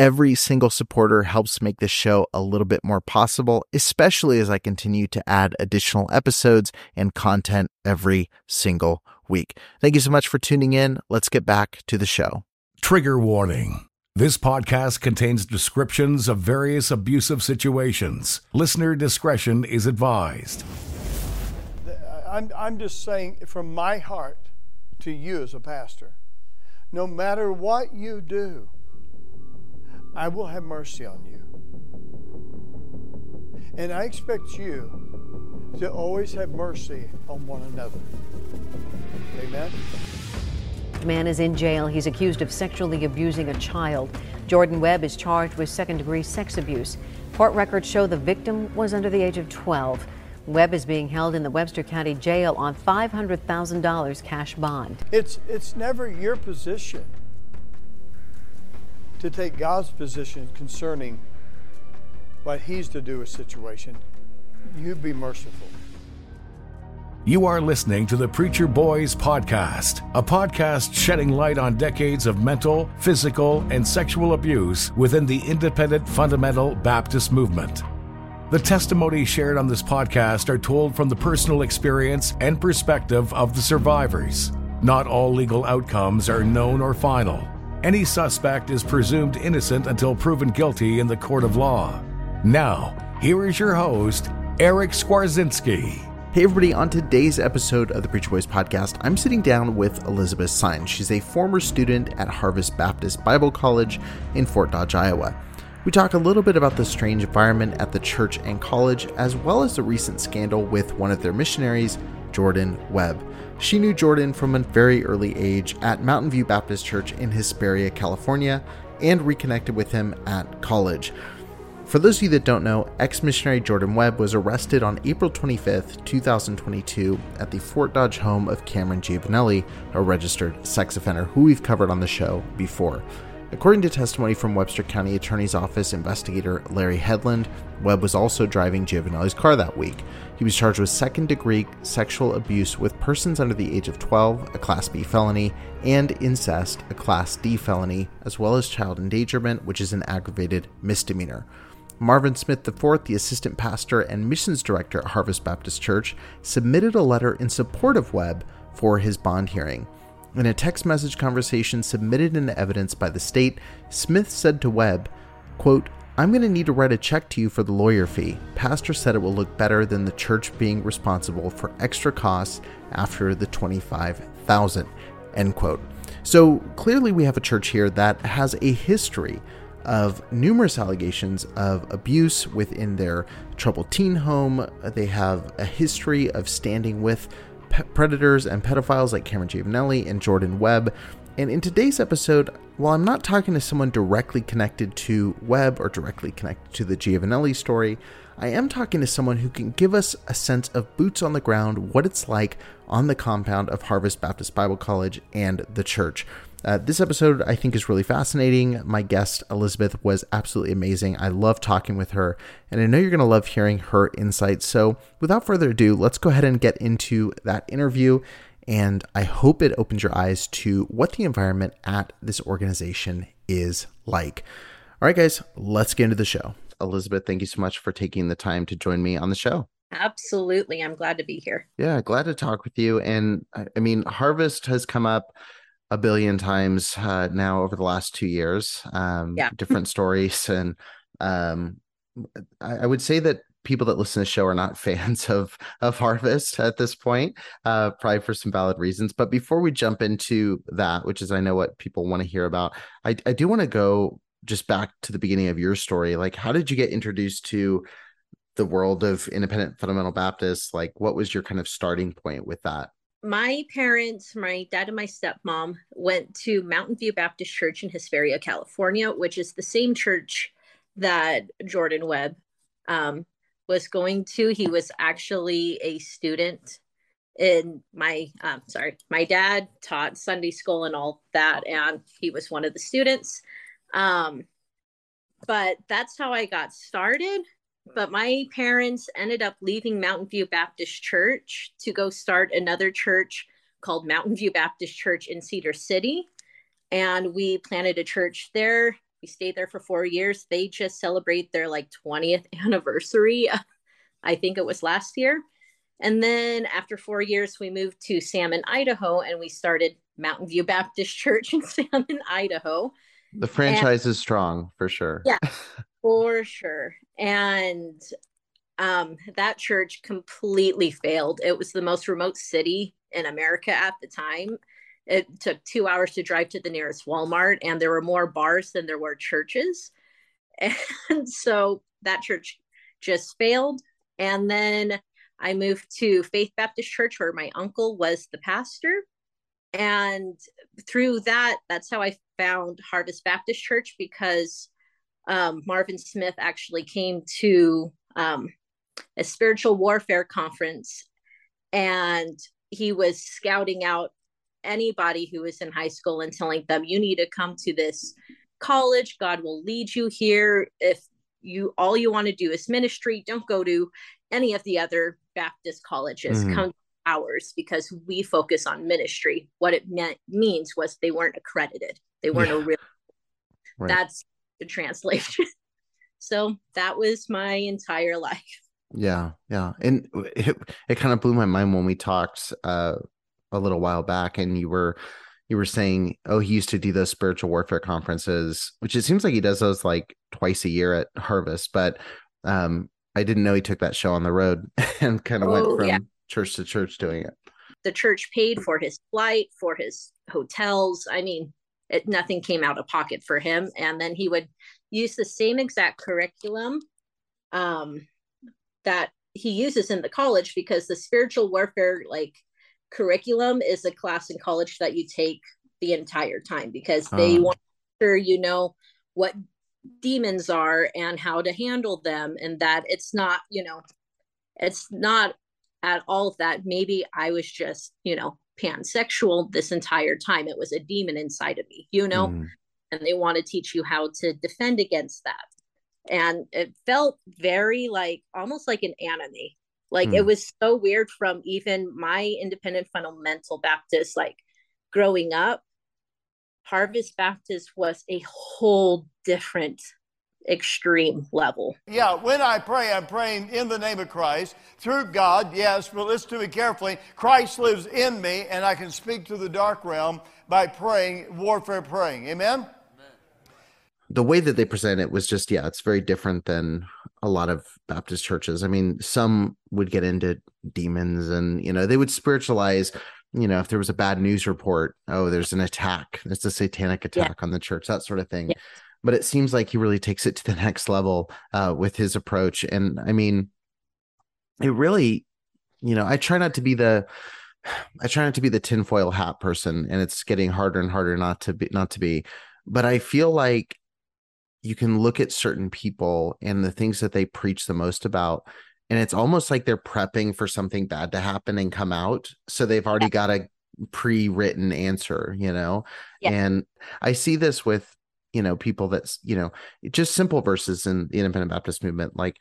Every single supporter helps make this show a little bit more possible, especially as I continue to add additional episodes and content every single week. Thank you so much for tuning in. Let's get back to the show. Trigger warning. This podcast contains descriptions of various abusive situations. Listener discretion is advised. I'm, I'm just saying from my heart to you as a pastor no matter what you do, I will have mercy on you. And I expect you to always have mercy on one another. Amen. The man is in jail. He's accused of sexually abusing a child. Jordan Webb is charged with second degree sex abuse. Court records show the victim was under the age of 12. Webb is being held in the Webster County Jail on $500,000 cash bond. It's, it's never your position to take God's position concerning what He's to do with situation. You be merciful. You are listening to the Preacher Boys Podcast, a podcast shedding light on decades of mental, physical, and sexual abuse within the independent fundamental Baptist movement. The testimonies shared on this podcast are told from the personal experience and perspective of the survivors. Not all legal outcomes are known or final. Any suspect is presumed innocent until proven guilty in the court of law. Now, here is your host, Eric Skwarczynski. Hey, everybody, on today's episode of the Preacher Boys podcast, I'm sitting down with Elizabeth Sines. She's a former student at Harvest Baptist Bible College in Fort Dodge, Iowa. We talk a little bit about the strange environment at the church and college, as well as the recent scandal with one of their missionaries, Jordan Webb. She knew Jordan from a very early age at Mountain View Baptist Church in Hesperia, California, and reconnected with him at college. For those of you that don't know, ex missionary Jordan Webb was arrested on April 25th, 2022, at the Fort Dodge home of Cameron Giovanelli, a registered sex offender who we've covered on the show before. According to testimony from Webster County Attorney's Office investigator Larry Headland, Webb was also driving Giovanelli's car that week. He was charged with second degree sexual abuse with persons under the age of 12, a Class B felony, and incest, a Class D felony, as well as child endangerment, which is an aggravated misdemeanor. Marvin Smith IV, the assistant pastor and missions director at Harvest Baptist Church, submitted a letter in support of Webb for his bond hearing. In a text message conversation submitted into evidence by the state, Smith said to Webb, quote, I'm going to need to write a check to you for the lawyer fee. Pastor said it will look better than the church being responsible for extra costs after the 25,000. End quote. So clearly we have a church here that has a history of numerous allegations of abuse within their troubled teen home. They have a history of standing with pe- predators and pedophiles like Cameron Giovanelli and Jordan Webb. And in today's episode, while I'm not talking to someone directly connected to Webb or directly connected to the Giovanelli story, I am talking to someone who can give us a sense of boots on the ground, what it's like on the compound of Harvest Baptist Bible College and the church. Uh, this episode, I think, is really fascinating. My guest, Elizabeth, was absolutely amazing. I love talking with her, and I know you're going to love hearing her insights. So, without further ado, let's go ahead and get into that interview. And I hope it opens your eyes to what the environment at this organization is like. All right, guys, let's get into the show. Elizabeth, thank you so much for taking the time to join me on the show. Absolutely. I'm glad to be here. Yeah, glad to talk with you. And I mean, Harvest has come up a billion times uh, now over the last two years. Um, Yeah. different stories, and um, I, I would say that people that listen to the show are not fans of of Harvest at this point, uh, probably for some valid reasons. But before we jump into that, which is I know what people want to hear about, I, I do want to go just back to the beginning of your story, like how did you get introduced to the world of independent fundamental Baptists? Like what was your kind of starting point with that? My parents, my dad and my stepmom went to Mountain View Baptist Church in Hesperia, California, which is the same church that Jordan Webb um, was going to. He was actually a student in my um, sorry my dad taught sunday school and all that and he was one of the students. Um, but that's how i got started. But my parents ended up leaving mountain view baptist church to go start another church called mountain view baptist church in cedar city. And we planted a church there we stayed there for four years they just celebrate their like 20th anniversary i think it was last year and then after four years, we moved to Salmon, Idaho, and we started Mountain View Baptist Church in Salmon, Idaho. The franchise and, is strong for sure. Yeah, for sure. And um, that church completely failed. It was the most remote city in America at the time. It took two hours to drive to the nearest Walmart, and there were more bars than there were churches. And so that church just failed. And then I moved to Faith Baptist Church where my uncle was the pastor. And through that, that's how I found Harvest Baptist Church because um, Marvin Smith actually came to um, a spiritual warfare conference and he was scouting out anybody who is in high school and telling them, you need to come to this college. God will lead you here. If you all you want to do is ministry, don't go to any of the other Baptist colleges mm-hmm. come ours because we focus on ministry. What it meant means was they weren't accredited. They weren't yeah. a real. Right. That's the translation. so that was my entire life. Yeah, yeah, and it, it kind of blew my mind when we talked uh, a little while back, and you were you were saying, oh, he used to do those spiritual warfare conferences, which it seems like he does those like twice a year at Harvest, but um, I didn't know he took that show on the road and kind of oh, went from yeah. church to church doing it. The church paid for his flight, for his hotels. I mean, it, nothing came out of pocket for him. And then he would use the same exact curriculum um, that he uses in the college because the spiritual warfare like curriculum is a class in college that you take the entire time because they oh. want sure you know what demons are and how to handle them and that it's not you know it's not at all that maybe i was just you know pansexual this entire time it was a demon inside of me you know mm. and they want to teach you how to defend against that and it felt very like almost like an anime like mm. it was so weird from even my independent fundamental baptist like growing up Harvest Baptist was a whole different extreme level. Yeah, when I pray, I'm praying in the name of Christ through God, yes, but listen to me carefully. Christ lives in me, and I can speak to the dark realm by praying, warfare praying. Amen? The way that they present it was just, yeah, it's very different than a lot of Baptist churches. I mean, some would get into demons and, you know, they would spiritualize you know, if there was a bad news report, oh, there's an attack, it's a satanic attack yeah. on the church, that sort of thing. Yeah. But it seems like he really takes it to the next level uh, with his approach. And I mean, it really, you know, I try not to be the, I try not to be the tinfoil hat person, and it's getting harder and harder not to be, not to be. But I feel like you can look at certain people and the things that they preach the most about and it's almost like they're prepping for something bad to happen and come out so they've already yeah. got a pre-written answer you know yeah. and i see this with you know people that's you know just simple verses in the independent baptist movement like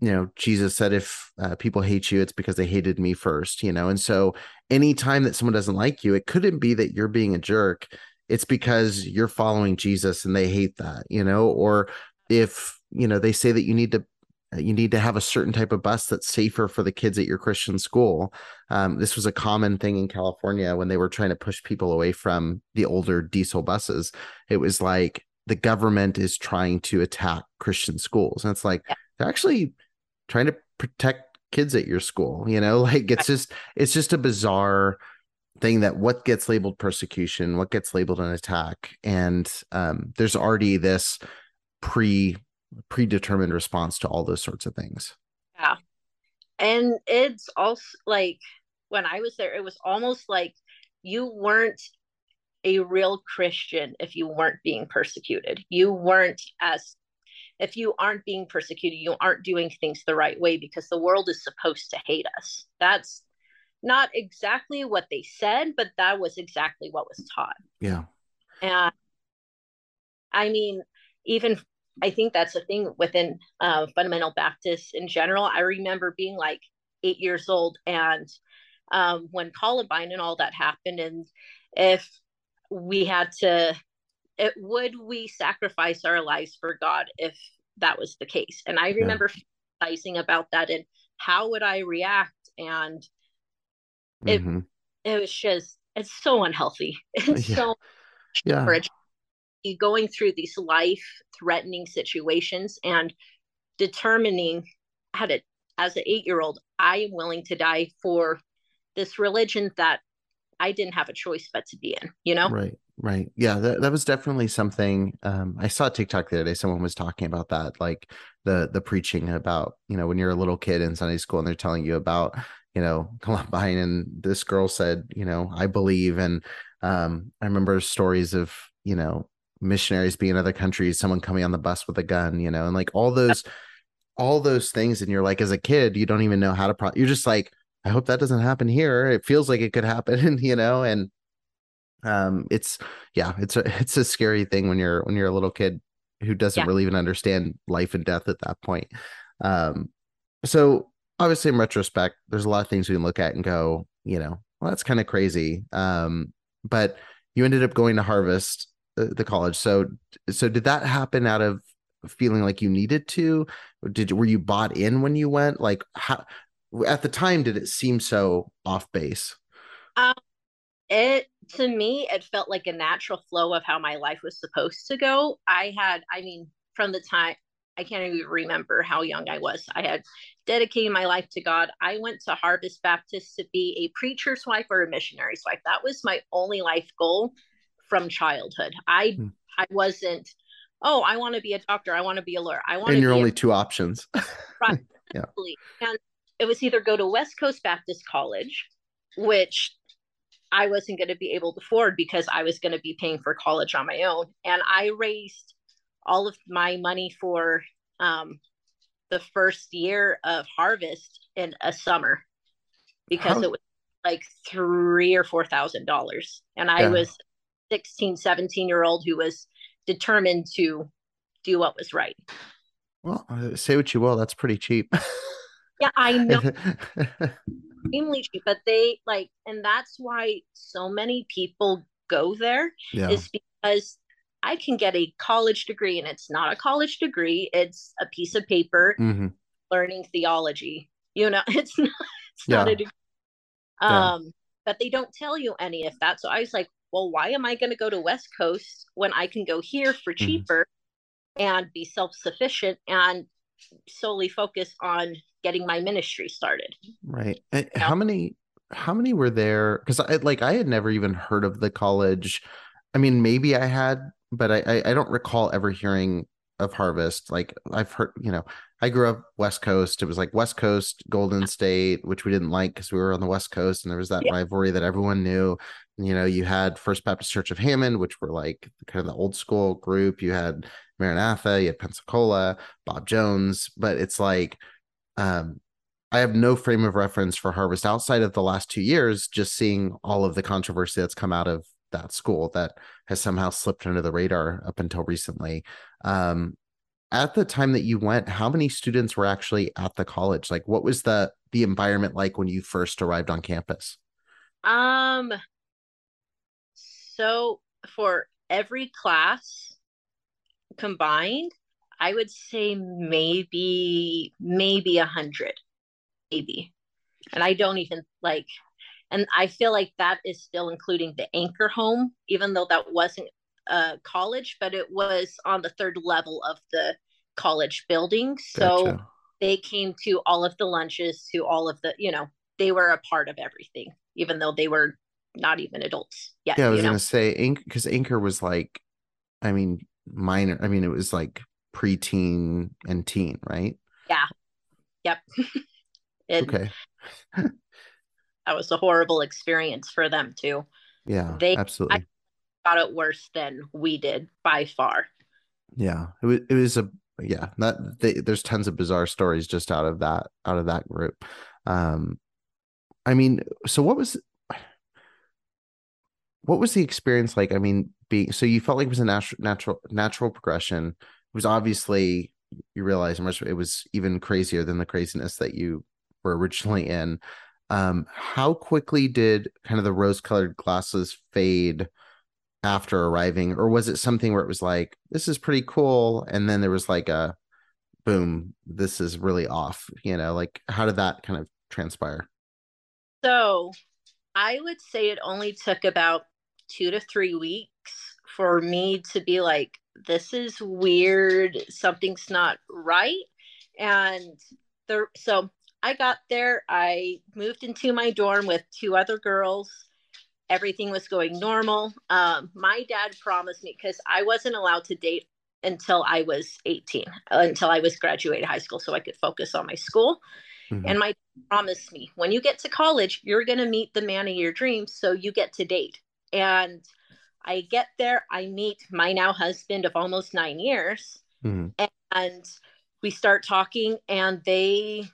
you know jesus said if uh, people hate you it's because they hated me first you know and so anytime that someone doesn't like you it couldn't be that you're being a jerk it's because you're following jesus and they hate that you know or if you know they say that you need to you need to have a certain type of bus that's safer for the kids at your Christian school. Um, this was a common thing in California when they were trying to push people away from the older diesel buses. It was like the government is trying to attack Christian schools. And it's like they're actually trying to protect kids at your school, you know, like it's just it's just a bizarre thing that what gets labeled persecution, what gets labeled an attack, and um, there's already this pre predetermined response to all those sorts of things. Yeah, and it's also like when I was there, it was almost like you weren't a real Christian if you weren't being persecuted. You weren't as if you aren't being persecuted, you aren't doing things the right way because the world is supposed to hate us. That's not exactly what they said, but that was exactly what was taught. Yeah. And I mean, even I think that's a thing within uh, fundamental Baptists in general. I remember being like eight years old, and um, when Columbine and all that happened, and if we had to, it, would we sacrifice our lives for God if that was the case? And I remember yeah. fantasizing about that and how would I react, and it mm-hmm. it was just it's so unhealthy. It's yeah. so yeah. going through these life threatening situations and determining how to as an eight year old, I am willing to die for this religion that I didn't have a choice but to be in, you know? Right. Right. Yeah. That, that was definitely something. Um, I saw TikTok the other day. Someone was talking about that, like the, the preaching about, you know, when you're a little kid in Sunday school and they're telling you about, you know, Columbine and this girl said, you know, I believe. And um, I remember stories of, you know, missionaries being in other countries, someone coming on the bus with a gun, you know, and like all those, all those things. And you're like, as a kid, you don't even know how to, pro- you're just like, I hope that doesn't happen here. It feels like it could happen, you know, and um, it's, yeah, it's a, it's a scary thing when you're, when you're a little kid who doesn't yeah. really even understand life and death at that point. Um, so obviously in retrospect, there's a lot of things we can look at and go, you know, well, that's kind of crazy. Um, but you ended up going to Harvest, the, the, college. So, so did that happen out of feeling like you needed to? Did were you bought in when you went? Like, how at the time did it seem so off base? Um, it to me it felt like a natural flow of how my life was supposed to go. I had, I mean, from the time I can't even remember how young I was. I had dedicated my life to God. I went to Harvest Baptist to be a preacher's wife or a missionary's wife. That was my only life goal from childhood. I hmm. I wasn't, oh, I want to be a doctor. I want to be a lawyer. I want And your only two options. right. yeah. And it was either go to West Coast Baptist College, which I wasn't going to be able to afford because I was going to be paying for college on my own. And I raised all of my money for um, the first year of harvest in a summer because How? it was like three or four thousand dollars and i yeah. was 16 17 year old who was determined to do what was right well uh, say what you will that's pretty cheap yeah i know extremely cheap but they like and that's why so many people go there yeah. is because I can get a college degree and it's not a college degree, it's a piece of paper mm-hmm. learning theology. You know, it's not it's yeah. not a degree. Um, yeah. but they don't tell you any of that. So I was like, well, why am I going to go to West Coast when I can go here for mm-hmm. cheaper mm-hmm. and be self-sufficient and solely focus on getting my ministry started. Right. How many how many were there because I like I had never even heard of the college. I mean, maybe I had but I, I don't recall ever hearing of Harvest. Like I've heard, you know, I grew up West Coast. It was like West Coast, Golden State, which we didn't like because we were on the West Coast, and there was that yeah. rivalry that everyone knew. You know, you had First Baptist Church of Hammond, which were like kind of the old school group. You had Maranatha, you had Pensacola, Bob Jones, but it's like, um, I have no frame of reference for Harvest outside of the last two years, just seeing all of the controversy that's come out of that school that has somehow slipped under the radar up until recently. Um, at the time that you went, how many students were actually at the college? Like, what was the the environment like when you first arrived on campus? Um, so for every class combined, I would say maybe maybe a hundred, maybe, and I don't even like and I feel like that is still including the anchor home, even though that wasn't a college, but it was on the third level of the college building. So gotcha. they came to all of the lunches, to all of the, you know, they were a part of everything, even though they were not even adults yet. Yeah, I was know? gonna say Anchor because Anchor was like, I mean, minor. I mean, it was like preteen and teen, right? Yeah. Yep. it, Okay. That was a horrible experience for them too. Yeah, They- absolutely. Got it worse than we did by far. yeah, it was. It was a yeah. That they, there's tons of bizarre stories just out of that out of that group. Um, I mean, so what was what was the experience like? I mean, being so you felt like it was a natural natural natural progression. It was obviously you realize much it was even crazier than the craziness that you were originally in. Um, how quickly did kind of the rose colored glasses fade after arriving, or was it something where it was like, this is pretty cool, and then there was like a boom, this is really off, you know, like how did that kind of transpire? So I would say it only took about two to three weeks for me to be like, this is weird. Something's not right. And the so I got there, I moved into my dorm with two other girls. Everything was going normal. Um, my dad promised me because I wasn't allowed to date until I was 18, until I was graduated high school, so I could focus on my school. Mhm. And my dad promised me when you get to college, you're going to meet the man of your dreams. So you get to date. And I get there, I meet my now husband of almost nine years, Mhm. and we start talking. And they,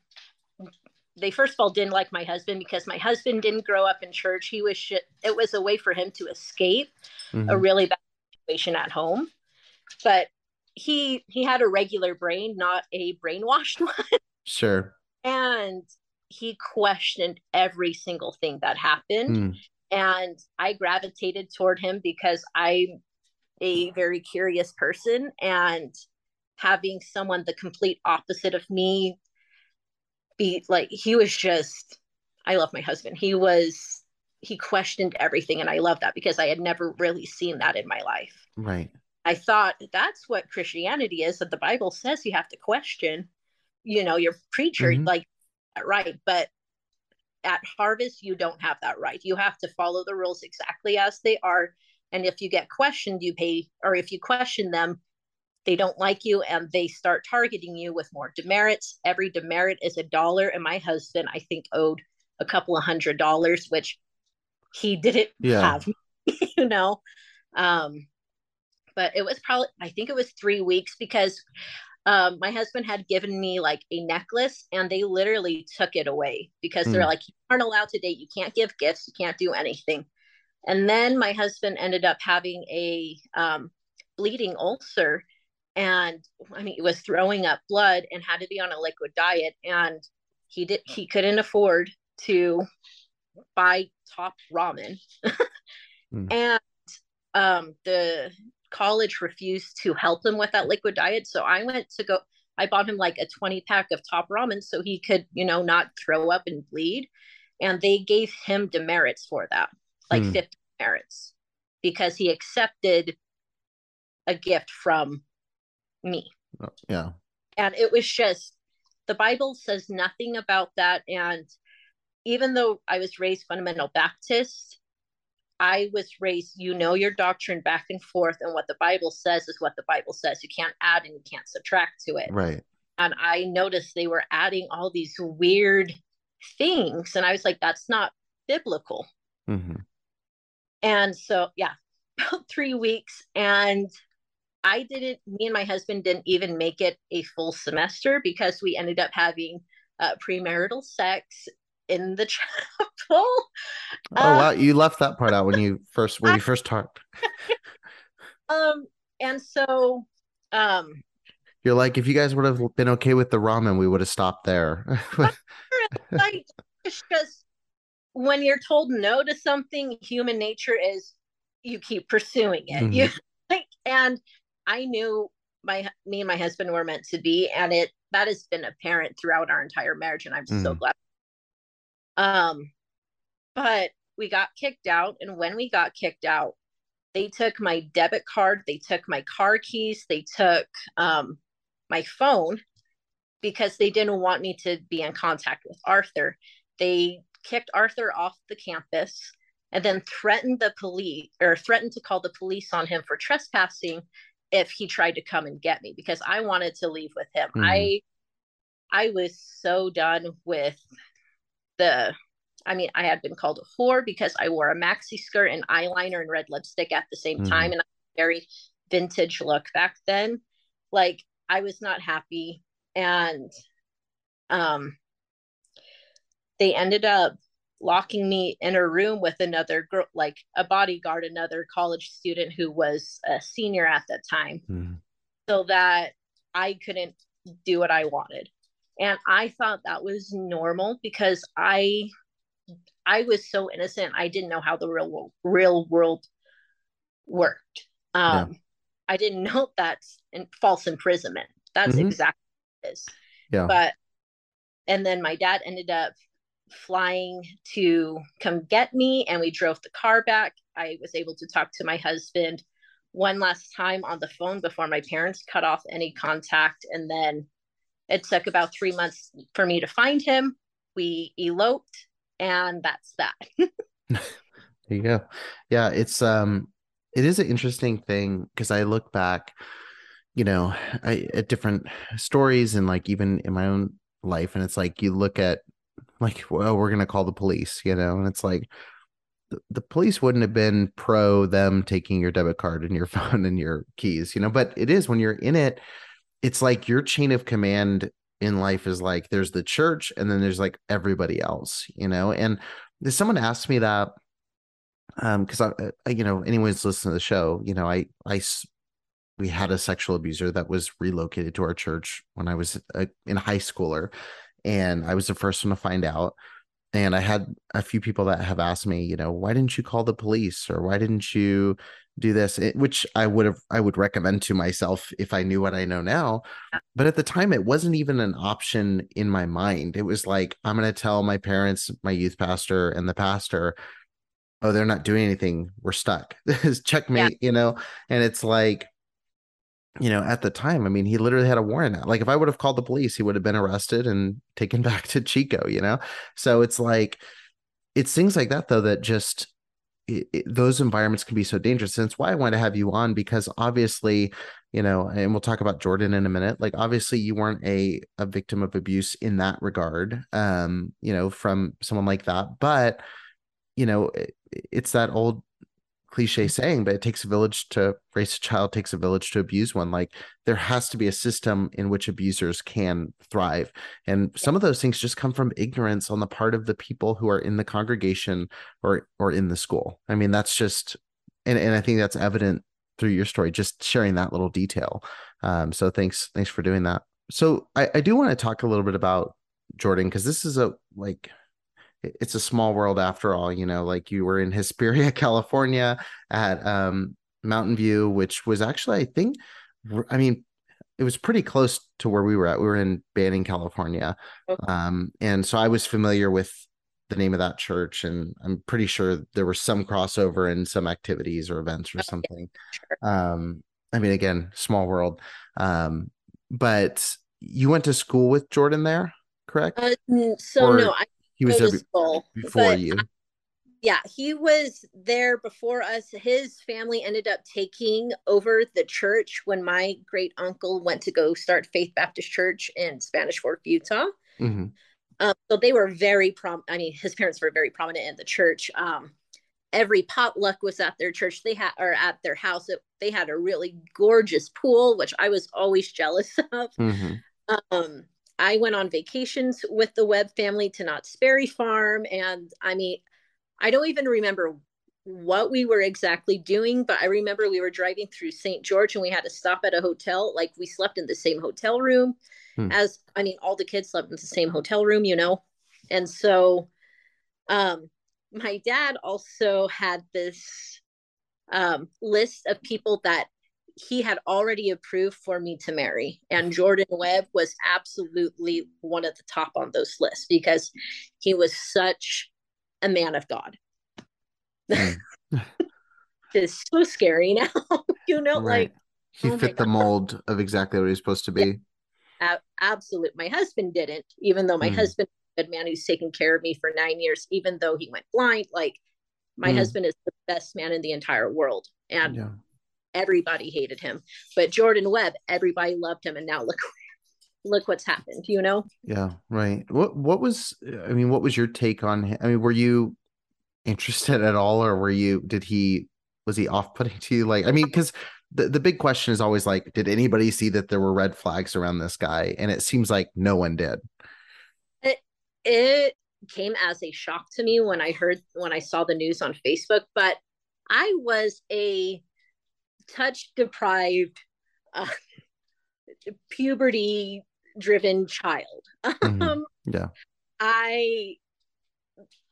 they first of all didn't like my husband because my husband didn't grow up in church. He was shit. It was a way for him to escape a Mhm. really bad situation at home. But he he had a regular brain, not a brainwashed one Sure. and he questioned every single thing that happened Mm. and i gravitated toward him because i'm a very curious person and having someone the complete opposite of me be like he was just i love my husband he was he questioned everything and i love that because i had never really seen that in my life Right. I thought that's what Christianity is that the Bible says you have to question, you know, your preacher, Mhm. like, right. But at Harvest, you don't have that right. You have to follow the rules exactly as they are. And if you get questioned, you pay, or if you question them, they don't like you and they start targeting you with more demerits. Every demerit is a dollar. And my husband, I think, owed a couple of hundred dollars, which he didn't Yeah. have, you know. Um, but it was probably I think it was three weeks because um, my husband had given me like a necklace and they literally took it away because they're Mm. like you aren't allowed to date you can't give gifts you can't do anything and then my husband ended up having a um, bleeding ulcer and I mean it was throwing up blood and had to be on a liquid diet and he did he couldn't afford to buy top ramen Mm. and um the college refused to help him with that liquid diet so i went to go i bought him like a 20 pack of top ramen so he could you know not throw up and bleed and they gave him demerits for that like Hmm. 50 demerits because he accepted a gift from me. Oh, Yeah. and it was just the bible says nothing about that. And even though i was raised fundamental baptist i was raised you know your doctrine back and forth and what the bible says is what the bible says. You can't add and you can't subtract to it. Right. and i noticed they were adding all these weird things. And i was like that's not biblical. Hmm and so, yeah, about three weeks. And I didn't, me and my husband didn't even make it a full semester because we ended up having uh, premarital sex in the chapel. Oh Uh, wow, you left that part out when you first when you first talked. Um, and so, um, You're like, if you guys would have been okay with the ramen, we would have stopped there. like, it's just when you're told no to something, human nature is you keep pursuing it. You like, and I knew my me and my husband were meant to be, and it that has been apparent throughout our entire marriage, and I'm so Mm. glad. Um, but we got kicked out, and when we got kicked out, they took my debit card, they took my car keys, they took um my phone because they didn't want me to be in contact with Arthur. They kicked Arthur off the campus. and then threatened the police or threatened to call the police on him for trespassing if he tried to come and get me because I wanted to leave with him. Mm. I I was so done with the I mean, I had been called a whore because I wore a maxi skirt and eyeliner and red lipstick at the same mm. time and I very vintage look back then. Like I was not happy and um they ended up locking me in a room with another girl like a bodyguard another college student who was a senior at that time. Mm. so that i couldn't do what i wanted. And i thought that was normal because i i was so innocent. I didn't know how the real world, real world worked. Um yeah. i didn't know that's in, false imprisonment. That's mm-hmm. exactly what it is. Yeah. But and then my dad ended up flying to come get me and we drove the car back. I was able to talk to my husband one last time on the phone before my parents cut off any contact. And then it took about three months for me to find him. We eloped, and that's that. there you go. Yeah, it's um it is an interesting thing because I look back, you know, I, at different stories and like even in my own life, and it's like you look at like well we're gonna call the police you know and it's like the, the police wouldn't have been pro them taking your debit card and your phone and your keys you know but it is when you're in it it's like your chain of command in life is like there's the church and then there's like everybody else you know and someone asked me that um because I, I you know anyone's listening to the show you know i i we had a sexual abuser that was relocated to our church when i was a, in high schooler and I was the first one to find out. And I had a few people that have asked me, you know, why didn't you call the police or why didn't you do this? It, which I would have, I would recommend to myself if I knew what I know now. But at the time, it wasn't even an option in my mind. It was like, I'm going to tell my parents, my youth pastor, and the pastor, oh, they're not doing anything. We're stuck. Checkmate, yeah. you know? And it's like, you know, at the time, I mean, he literally had a warrant out. Like, if I would have called the police, he would have been arrested and taken back to Chico, you know? So it's like, it's things like that, though, that just it, it, those environments can be so dangerous. And it's why I want to have you on because obviously, you know, and we'll talk about Jordan in a minute. Like, obviously, you weren't a, a victim of abuse in that regard, um, you know, from someone like that. But, you know, it, it's that old cliche saying, but it takes a village to raise a child, takes a village to abuse one. Like there has to be a system in which abusers can thrive. And some of those things just come from ignorance on the part of the people who are in the congregation or or in the school. I mean, that's just and, and I think that's evident through your story, just sharing that little detail. Um, so thanks, thanks for doing that. So I, I do want to talk a little bit about Jordan because this is a like it's a small world after all you know like you were in hesperia california at um, mountain view which was actually i think i mean it was pretty close to where we were at we were in banning california okay. um, and so i was familiar with the name of that church and i'm pretty sure there was some crossover in some activities or events or something sure. um, i mean again small world um, but you went to school with jordan there correct uh, so or... no I he was there before you. yeah, he was there before us. His family ended up taking over the church when my great uncle went to go start Faith Baptist Church in Spanish Fork, Utah. Mm-hmm. Um, so they were very prom. I mean, his parents were very prominent in the church. Um, every potluck was at their church. They had or at their house. It, they had a really gorgeous pool, which I was always jealous of. Mm-hmm. Um, I went on vacations with the Webb family to Knott's Berry Farm. And I mean, I don't even remember what we were exactly doing, but I remember we were driving through St. George and we had to stop at a hotel. Like we slept in the same hotel room hmm. as, I mean, all the kids slept in the same hotel room, you know? And so, um, my dad also had this um, list of people that he had already approved for me to marry. And Jordan Webb was absolutely one of the top on those lists because he was such a man of God. Mm. it's so scary now, you know, right. like he oh fit the mold of exactly what he's supposed to be. Yeah, absolute. My husband didn't, even though my mm. husband, a man who's taken care of me for nine years, even though he went blind, like My mm. husband is the best man in the entire world. And yeah. Everybody hated him. But Jordan Webb, everybody loved him. And now look look what's happened, you know? Yeah, right. What what was I mean, what was your take on him? I mean, were you interested at all or were you did he was he off-putting to you like I mean cuz the, the big question is always like did anybody see that there were red flags around this guy and it seems like no one did it, it came as a shock to me when i heard when i saw the news on facebook but i was a touch deprived uh, puberty driven child mm-hmm. um, yeah i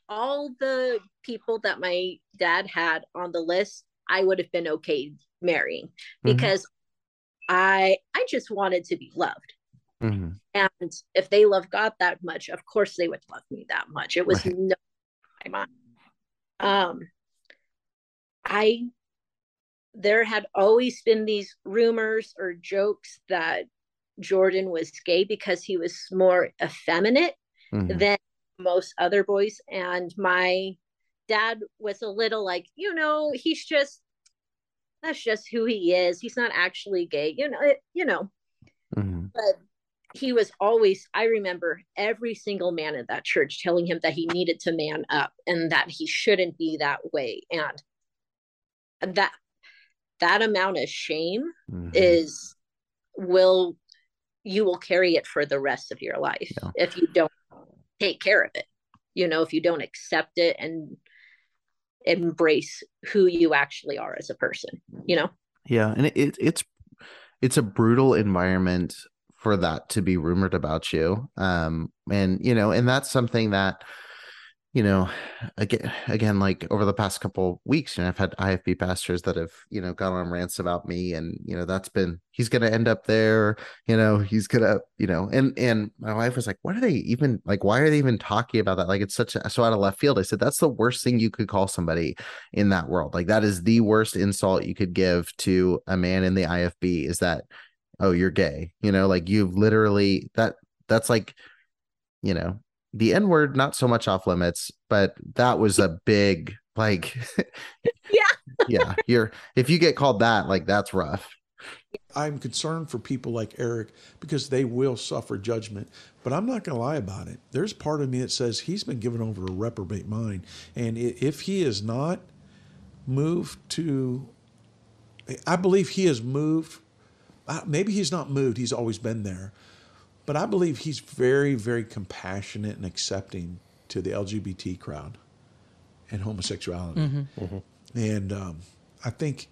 all the people that my dad had on the list i would have been okay marrying mm-hmm. because mm-hmm. I I just wanted to be loved. Mm-hmm. And if they love God that much, of course they would love me that much. It was right. no my mind. Um I there had always been these rumors or jokes that Jordan was gay because he was more effeminate mm-hmm. than most other boys. And my dad was a little like, you know, he's just that's just who he is. He's not actually gay, you know, it, you know. Mm-hmm. But he was always, I remember every single man in that church telling him that he needed to man up and that he shouldn't be that way. And that that amount of shame mm-hmm. is will you will carry it for the rest of your life yeah. if you don't take care of it. You know, if you don't accept it and embrace who you actually are as a person you know yeah and it, it's it's a brutal environment for that to be rumored about you um and you know and that's something that you know, again, again, like over the past couple weeks, you know, I've had IFB pastors that have, you know, gone on rants about me, and you know, that's been he's going to end up there, you know, he's gonna, you know, and and my wife was like, "What are they even like? Why are they even talking about that? Like, it's such a so out of left field." I said, "That's the worst thing you could call somebody in that world. Like, that is the worst insult you could give to a man in the IFB. Is that, oh, you're gay? You know, like you've literally that that's like." you know the N word not so much off limits, but that was a big like yeah yeah you're if you get called that like that's rough. I'm concerned for people like Eric because they will suffer judgment, but I'm not going to lie about it. There's part of me that says he's been given over a reprobate mind, and if he is not moved to, I believe he has moved. Uh, maybe he's not moved; he's always been there but I believe he's very, very compassionate and accepting to the LGBT crowd and homosexuality. Mm-hmm. Mm-hmm. And um, I think,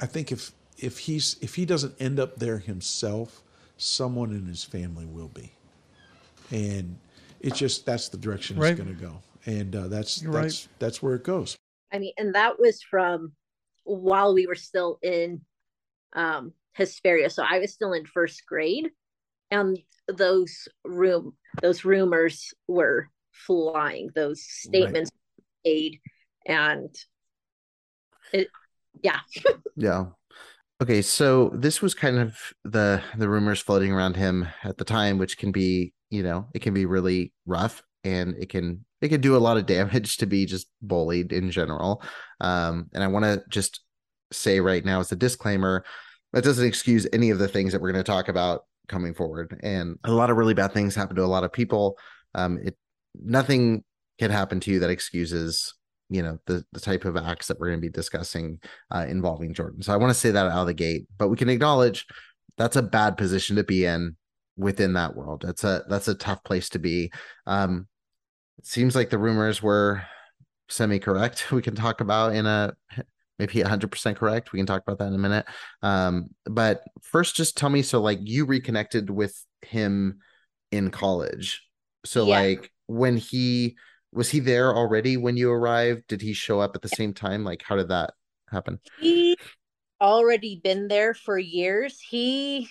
I think if if he's if he doesn't end up there himself, someone in his family will be. And it's just that's the direction right. it's going to go, and uh, that's You're that's right. that's where it goes. I mean, and that was from while we were still in um, Hesperia. So I was still in first grade, and those room those rumors were flying those statements right. made and it yeah. Yeah. Okay so this was kind of the the rumors floating around him at the time which can be you know it can be really rough and it can it can do a lot of damage to be just bullied in general. Um and i want to just say right now as a disclaimer that doesn't excuse any of the things that we're going to talk about coming forward and a lot of really bad things happen to a lot of people. Um it nothing can happen to you that excuses you know the the type of acts that we're going to be discussing uh, involving jordan. So i want to say that out of the gate but we can acknowledge that's a bad position to be in within that world. That's a that's a tough place to be. Um it seems like the rumors were semi correct we can talk about in a maybe 100% correct. We can talk about that in a minute. Um, but first just tell me so like you reconnected with him in college. So yeah. like when he was he there already when you arrived? Did he show up at the same time? Like how did that happen? He already been there for years. He,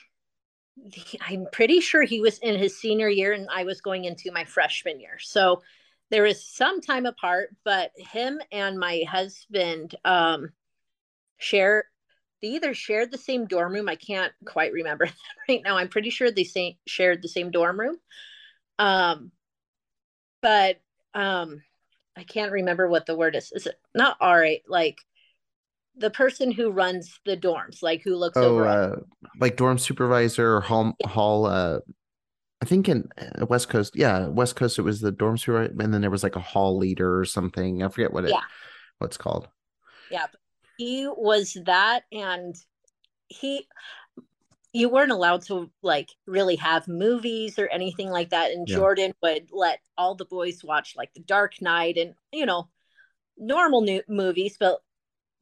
he i'm pretty sure he was in his senior year and i was going into my freshman year. So there is some time apart, but him and my husband um, share they either shared the same dorm room. I can't quite remember right now. I'm pretty sure they say, shared the same dorm room. Um, but um, I can't remember what the word is. Is it not all right? Like the person who runs the dorms, like who looks Oh, over. uh, like dorm supervisor or hall hall. Uh, I think in uh, West Coast, yeah, West Coast, it was the dorm supervisor, and then there was like a hall leader or something. I forget what it Yeah. what's called. yeah, he was that, and he. You weren't allowed to like really have movies or anything like that, and Yeah. Jordan would let all the boys watch like The Dark Knight and you know normal new movies, but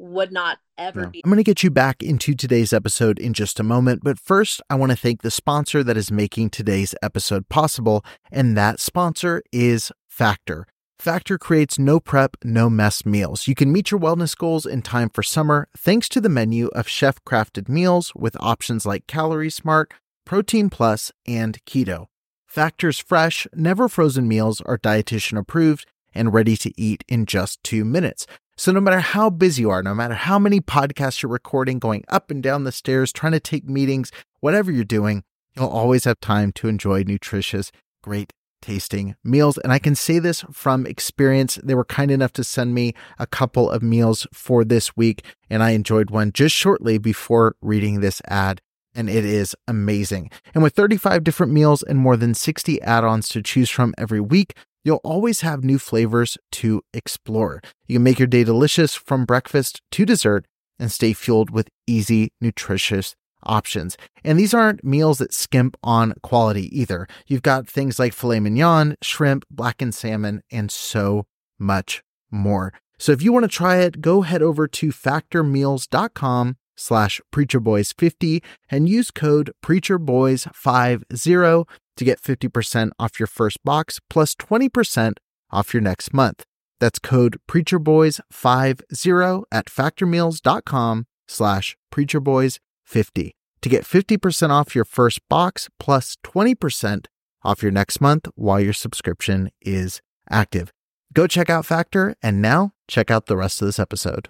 would not ever Yeah. be I'm going to get you back into today's episode in just a moment, but first, I want to thank the sponsor that is making today's episode possible, and that sponsor is Factor. Factor creates no prep, no mess meals. You can meet your wellness goals in time for summer thanks to the menu of chef crafted meals with options like Calorie Smart, Protein Plus, and Keto. Factor's fresh, never frozen meals are dietitian approved and ready to eat in just two minutes. So, no matter how busy you are, no matter how many podcasts you're recording, going up and down the stairs, trying to take meetings, whatever you're doing, you'll always have time to enjoy nutritious, great tasting meals. And I can say this from experience. They were kind enough to send me a couple of meals for this week, and I enjoyed one just shortly before reading this ad. And it is amazing. And with 35 different meals and more than 60 add ons to choose from every week, you'll always have new flavors to explore. You can make your day delicious from breakfast to dessert and stay fueled with easy, nutritious options. And these aren't meals that skimp on quality either. You've got things like filet mignon, shrimp, blackened salmon, and so much more. So if you want to try it, go head over to factormeals.com slash preacherboys50 and use code preacherboys50 to get 50% off your first box plus 20% off your next month. That's code preacherboys50 at factormeals.com slash preacherboys50 to get 50% off your first box plus 20% off your next month while your subscription is active. Go check out Factor and now check out the rest of this episode.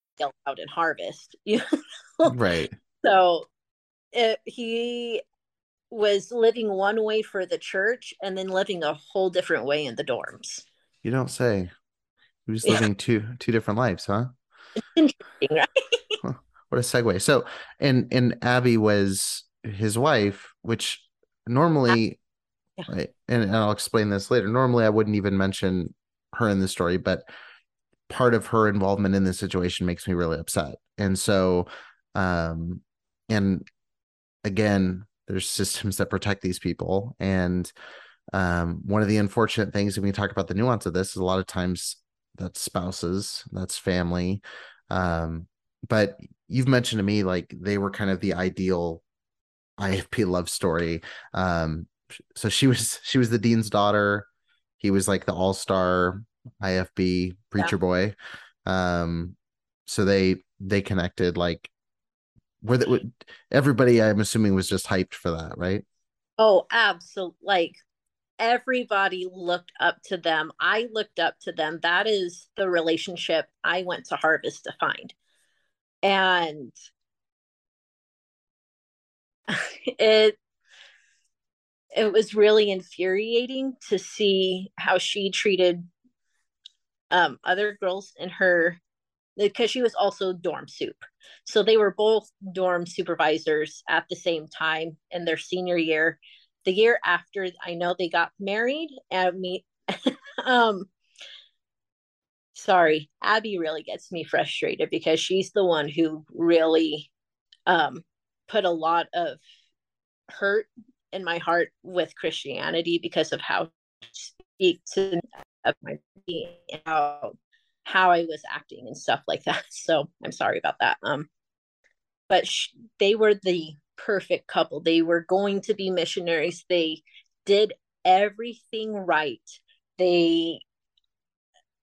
Yelled out and harvest. You Right. so it, he was living one way for the church and then living a whole different way in the dorms. You don't say. He was Yeah. living two two different lives, huh? Interesting, right? What a segue. So, and and Abby was his wife, which normally, ah, Yeah. right, and, and I'll explain this later. Normally, I wouldn't even mention her in the story, but part of her involvement in this situation makes me really upset. And so, um, and again, there's systems that protect these people, and um, one of the unfortunate things, and we talk about the nuance of this, is a lot of times that's spouses, that's family, um, but you've mentioned to me like they were kind of the ideal IFB love story. Um, so she was she was the dean's daughter. He was like the all star IFB preacher boy. Um, so they they connected like were the, everybody I'm assuming was just hyped for that, right? Oh, absolutely. Like everybody looked up to them. I looked up to them. That is the relationship I went to Harvest to find. And it it was really infuriating to see how she treated um other girls in her because she was also dorm soup. So they were both dorm supervisors at the same time in their senior year. The year after, I know they got married. And me, um, sorry, Abby really gets me frustrated because she's the one who really um, put a lot of hurt in my heart with Christianity because of how speak to of my how how I was acting and stuff like that. So I'm sorry about that. Um, but sh- they were the perfect couple. They were going to be missionaries. They did everything right. They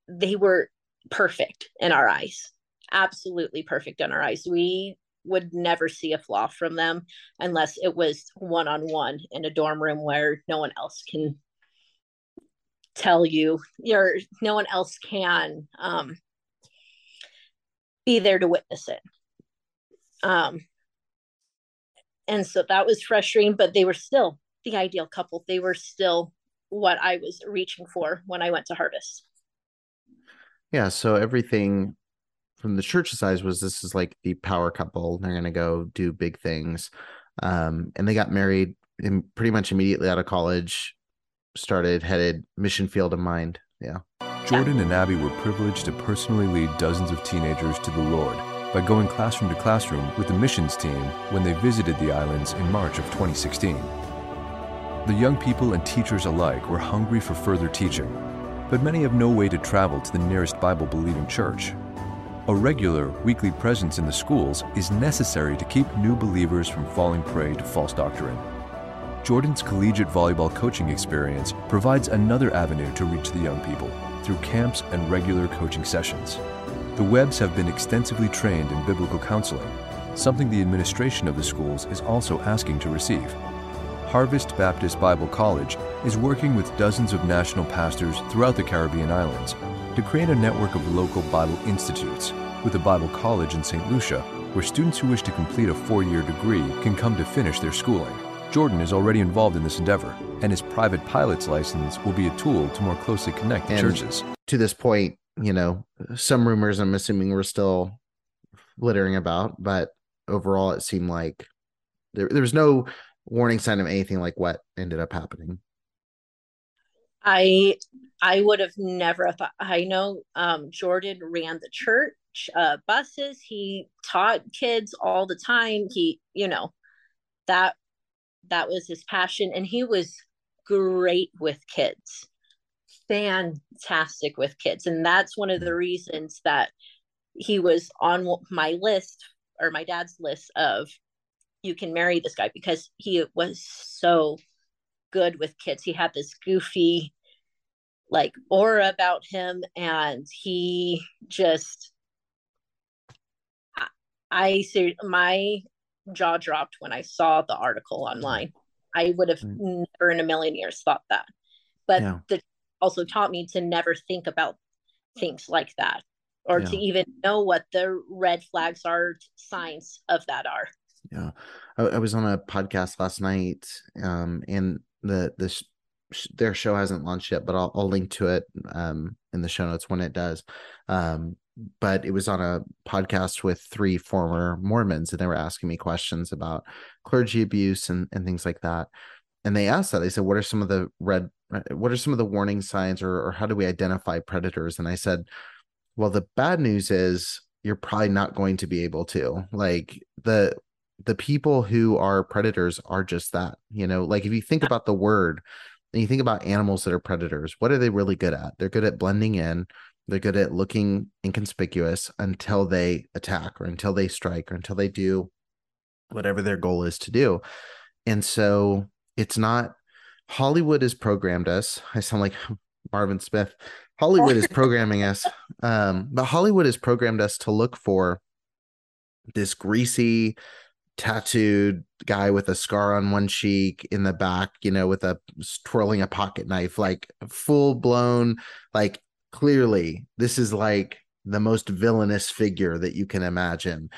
they were perfect in our eyes absolutely perfect in our eyes we would never see a flaw from them unless it was one on one in a dorm room where no one else can tell you or no one else can um, be there to witness it. Um, and so that was frustrating but they were still the ideal couple. They were still what i was reaching for when i went to harvest. Yeah so everything from the church's eyes was this is like the power couple. They're going to go do big things. Um, and they got married in pretty much immediately out of college started headed mission field in mind yeah jordan and abby were privileged to personally lead dozens of teenagers to the lord by going classroom to classroom with the missions team when they visited the islands in March of 2016. The young people and teachers alike were hungry for further teaching, but many have no way to travel to the nearest Bible believing church. A regular weekly presence in the schools is necessary to keep new believers from falling prey to false doctrine. Jordan's collegiate volleyball coaching experience provides another avenue to reach the young people through camps and regular coaching sessions. The Webbs have been extensively trained in biblical counseling, something the administration of the schools is also asking to receive. Harvest Baptist Bible College is working with dozens of national pastors throughout the Caribbean islands to create a network of local Bible institutes, with a Bible college in St. Lucia, where students who wish to complete a four year degree can come to finish their schooling. Jordan is already involved in this endeavor, and his private pilot's license will be a tool to more closely connect the And churches. to this point you know some rumors i'm assuming we're still littering about but overall it seemed like there, there was no warning sign of anything like what ended up happening I I would have never thought. I know um, Jordan ran the church uh, buses. He taught kids all the time. He, you know, that that was his passion, and he was great with kids, fantastic with kids, and that's one of the reasons that he was on my list or my dad's list of you can marry this guy because he was so good with kids. He had this goofy like aura about him and he just I, I my jaw dropped when I saw the article online. I would have Mm. never in a million years thought that. But Yeah. the also taught me to never think about things like that or to even know what the red flags are signs of that are. Yeah, I, I was on a podcast last night, um, and the this their show hasn't launched yet, but I'll, I'll link to it um in the show notes when it does. Um, but it was on a podcast with three former Mormons, and they were asking me questions about clergy abuse and and things like that. And they asked that they said, "What are some of the red? What are some of the warning signs, or or how do we identify predators?" And I said, "Well, the bad news is." You're probably not going to be able to like the the people who are predators are just that you know like if you think about the word and you think about animals that are predators what are they really good at they're good at blending in they're good at looking inconspicuous until they attack or until they strike or until they do whatever their goal is to do. And so it's not hollywood has programmed us. I sound like marvin smith. Hollywood is programming us um but hollywood has programmed us to look for this greasy tattooed guy with a scar on one cheek in the back you know with a twirling a pocket knife like full blown like clearly this is like the most villainous figure that you can imagine.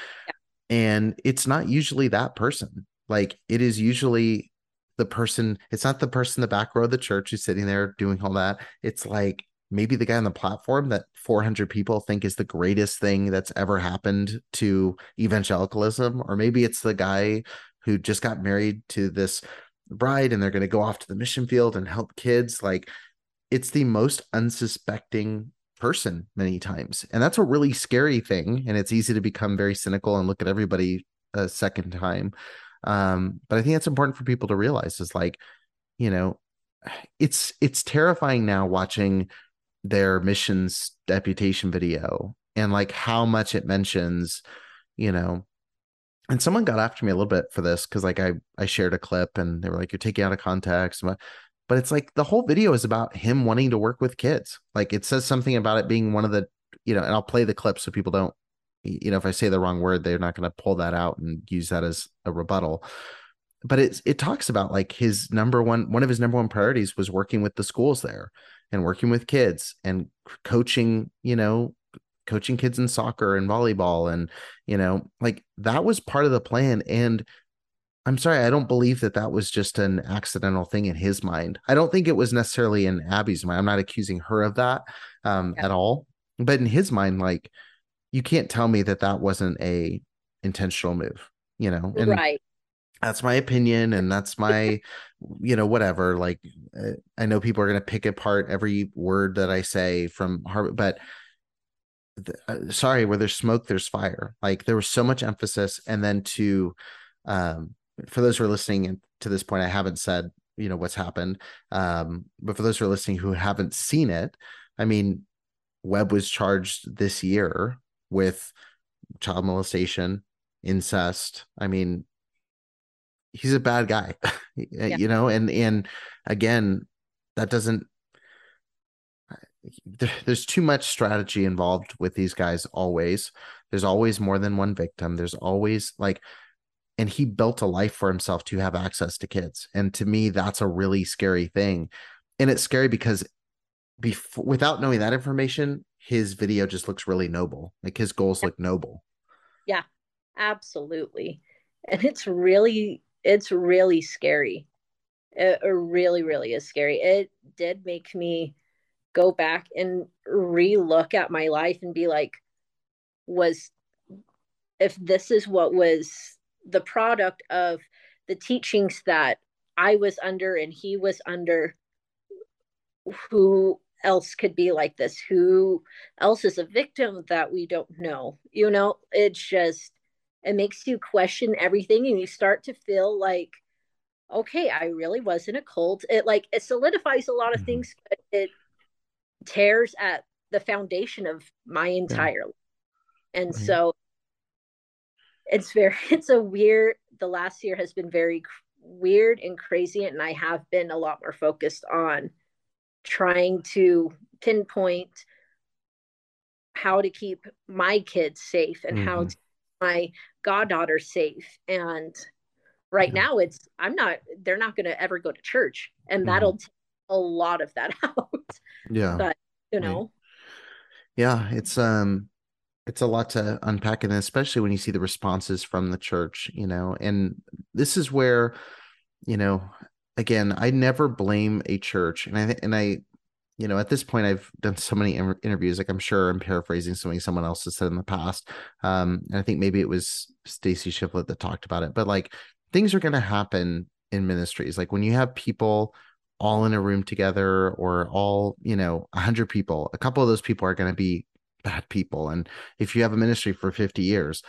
And it's not usually that person. Like it is usually the person it's not the person in the back row of the church who's sitting there doing all that. It's like maybe the guy on the platform that 400 people think is the greatest thing that's ever happened to evangelicalism. Or maybe it's the guy who just got married to this bride and they're going to go off to the mission field and help kids. Like it's the most unsuspecting person many times. And that's a really scary thing and it's easy to become very cynical and look at everybody a second time. Um but i think it's important for people to realize is like you know it's it's terrifying now watching their missions deputation video and like how much it mentions you know and someone got after me a little bit for this because like i i shared a clip and they were like you're taking out of context but it's like the whole video is about him wanting to work with kids. Like it says something about it being one of the, you know, and I'll play the clip so people don't, you know, if I say the wrong word, they're not going to pull that out and use that as a rebuttal. But it's it talks about like his number one one of his number one priorities was working with the schools there and working with kids and coaching, you know, coaching kids in soccer and volleyball and you know, like that was part of the plan and I'm sorry, I don't believe that that was just an accidental thing in his mind. I don't think it was necessarily in Abby's mind. I'm not accusing her of that um, yeah. at all. But in his mind, like you can't tell me that that wasn't a intentional move, you know? And right. That's my opinion, and that's my, you know, whatever. Like, uh, I know people are going to pick apart every word that I say from Harvest, but uh, sorry, where there's smoke, there's fire. Like there was so much emphasis, and then to um, for those who are listening to this point, I haven't said you know what's happened, um, but for those who are listening who haven't seen it, I mean, Webb was charged this year with child molestation, incest. I mean, he's a bad guy, yeah. you know, and and again, that doesn't. there's too much strategy involved with these guys always there's always more than one victim there's always like and he built a life for himself to have access to kids and to me that's a really scary thing and it's scary because before without knowing that information his video just looks really noble like his goals look noble. Yeah absolutely and it's really it's really scary. It, it really really is scary. It did make me go back and re-look at my life and be like was if this is what was the product of the teachings that I was under and he was under. Who else could be like this? Who else is a victim that we don't know? You know, it's just, it makes you question everything and you start to feel like, okay, I really was in a cult. It like, it solidifies a lot of mm-hmm. things, but it tears at the foundation of my entire yeah. life. And right. so it's very it's a weird the last year has been very weird and crazy and i have been a lot more focused on trying to pinpoint how to keep my kids safe and mm-hmm. how to my goddaughter safe and right yeah. now it's i'm not they're not going to ever go to church and mm-hmm. that'll take a lot of that out yeah but you know right. yeah it's um it's a lot to unpack and especially when you see the responses from the church you know and this is where you know again i never blame a church and i and i you know at this point i've done so many interviews like i'm sure i'm paraphrasing something someone else has said in the past um and i think maybe it was stacy shiflett that talked about it but like things are going to happen in ministries like when you have people all in a room together or all you know 100 people a couple of those people are going to be bad people and if you have a ministry for 50 years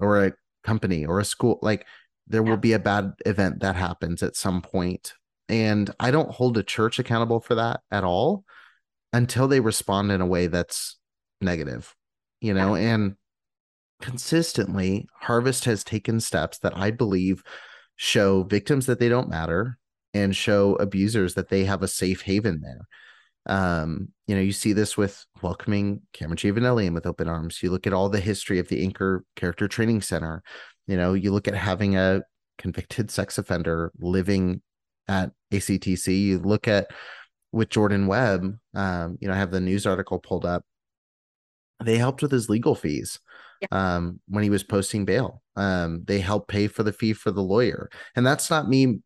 or a company or a school like there yeah. will be a bad event that happens at some point and i don't hold a church accountable for that at all until they respond in a way that's negative you know yeah. and consistently harvest has taken steps that i believe show victims that they don't matter and show abusers that they have a safe haven there um, you know, you see this with welcoming Cameron Giovanelli with open arms. You look at all the history of the Anchor Character Training Center. You know, you look at having a convicted sex offender living at ACTC. You look at with Jordan Webb. Um, you know, I have the news article pulled up. They helped with his legal fees yeah. um, when he was posting bail. Um, they helped pay for the fee for the lawyer, and that's not me.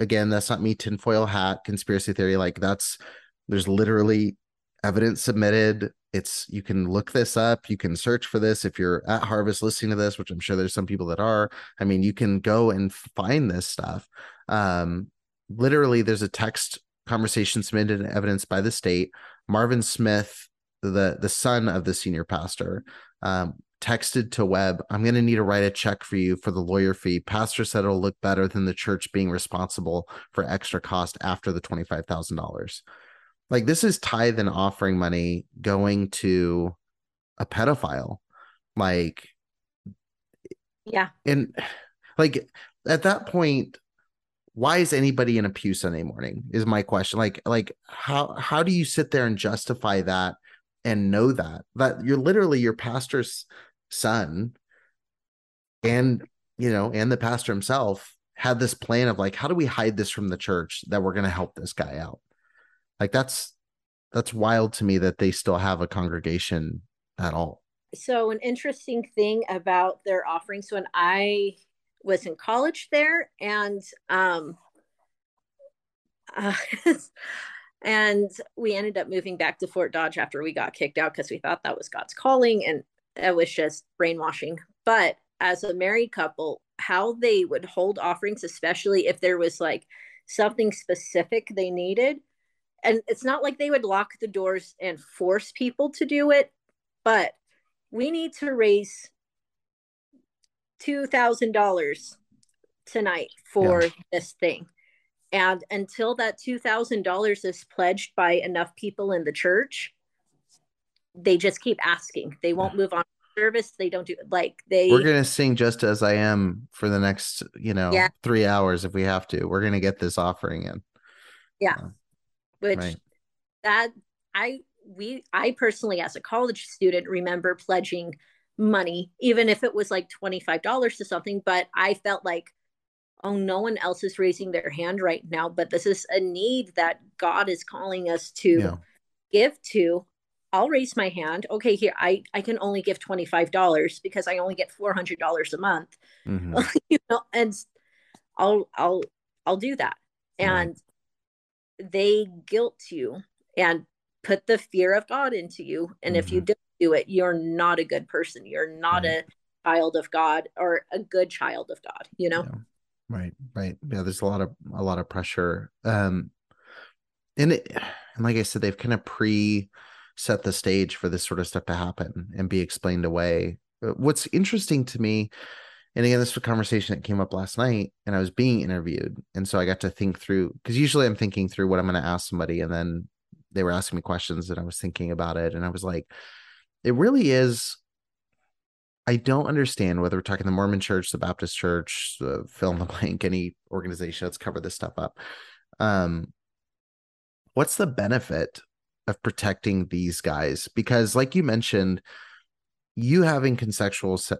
Again, that's not me tinfoil hat conspiracy theory. Like that's there's literally evidence submitted. It's you can look this up. You can search for this if you're at Harvest listening to this, which I'm sure there's some people that are. I mean, you can go and find this stuff. Um, literally, there's a text conversation submitted and evidence by the state. Marvin Smith, the the son of the senior pastor, um, texted to Webb, I'm going to need to write a check for you for the lawyer fee. Pastor said it'll look better than the church being responsible for extra cost after the $25,000 like this is tithe and offering money going to a pedophile like yeah and like at that point why is anybody in a pew Sunday morning? Is my question. Like, like how how do you sit there and justify that and know that that you're literally your pastor's son, and you know, and the pastor himself had this plan of like, how do we hide this from the church that we're going to help this guy out? Like that's that's wild to me that they still have a congregation at all. So an interesting thing about their offerings when I was in college there and um uh, and we ended up moving back to Fort Dodge after we got kicked out because we thought that was God's calling and it was just brainwashing. But as a married couple, how they would hold offerings, especially if there was like something specific they needed. And it's not like they would lock the doors and force people to do it, but we need to raise $2,000 tonight for yeah. this thing. And until that $2,000 is pledged by enough people in the church, they just keep asking. They won't move on service. They don't do like they. We're gonna sing just as I am for the next, you know, yeah. three hours if we have to. We're gonna get this offering in. Yeah, uh, which right. that I we I personally as a college student remember pledging money, even if it was like twenty five dollars to something. But I felt like, oh, no one else is raising their hand right now, but this is a need that God is calling us to. Yeah give to I'll raise my hand. Okay, here I I can only give twenty five dollars because I only get four hundred dollars a month. Mm-hmm. you know, and I'll I'll I'll do that. And. They guilt you and put the fear of God into you. And mm-hmm. if you mm-hmm. don't do it, you're not a good person. You're not right. a child of God or a good child of God. You know. Yeah. Right. Right. Yeah. There's a lot of a lot of pressure. Um, and it, and like I said, they've kind of pre set the stage for this sort of stuff to happen and be explained away. Uh, what's interesting to me, and again, this was a conversation that came up last night, and I was being interviewed, and so I got to think through because usually I'm thinking through what I'm going to ask somebody, and then they were asking me questions, and I was thinking about it, and I was like, it really is. I don't understand whether we're talking the Mormon Church, the Baptist Church, the fill in the blank, any organization that's covered this stuff up. Um, what's the benefit of protecting these guys because like you mentioned you having consensual se-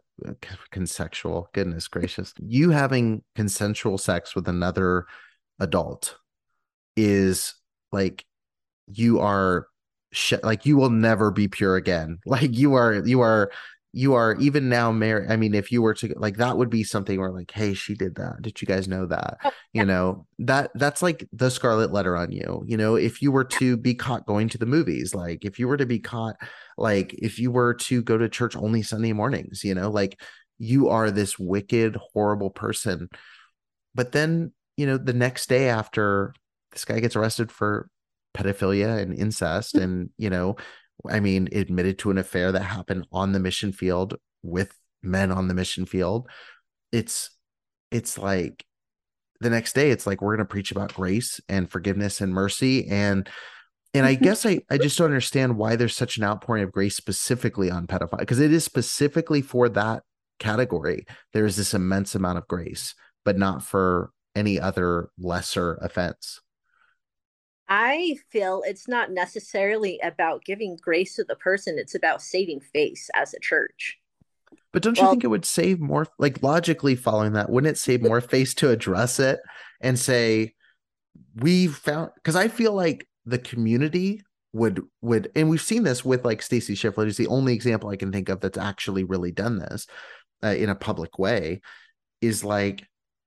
consensual goodness gracious you having consensual sex with another adult is like you are sh- like you will never be pure again. Like you are you are you are even now married. I mean, if you were to like that would be something where like, hey, she did that. Did you guys know that? Oh, yeah. You know, that that's like the scarlet letter on you. You know, if you were to be caught going to the movies, like if you were to be caught, like if you were to go to church only Sunday mornings, you know, like you are this wicked, horrible person. But then, you know, the next day after this guy gets arrested for pedophilia and incest mm-hmm. and you know I mean, admitted to an affair that happened on the mission field with men on the mission field. It's it's like the next day it's like we're going to preach about grace and forgiveness and mercy and and I guess I, I just don't understand why there's such an outpouring of grace specifically on pedophile because it is specifically for that category. There is this immense amount of grace, but not for any other lesser offense. I feel it's not necessarily about giving grace to the person, it's about saving face as a church. But don't you well, think it would save more like logically following that, wouldn't it save more face to address it and say, we found because I feel like the community would would and we've seen this with like Stacy Shiflett is the only example I can think of that's actually really done this uh, in a public way is like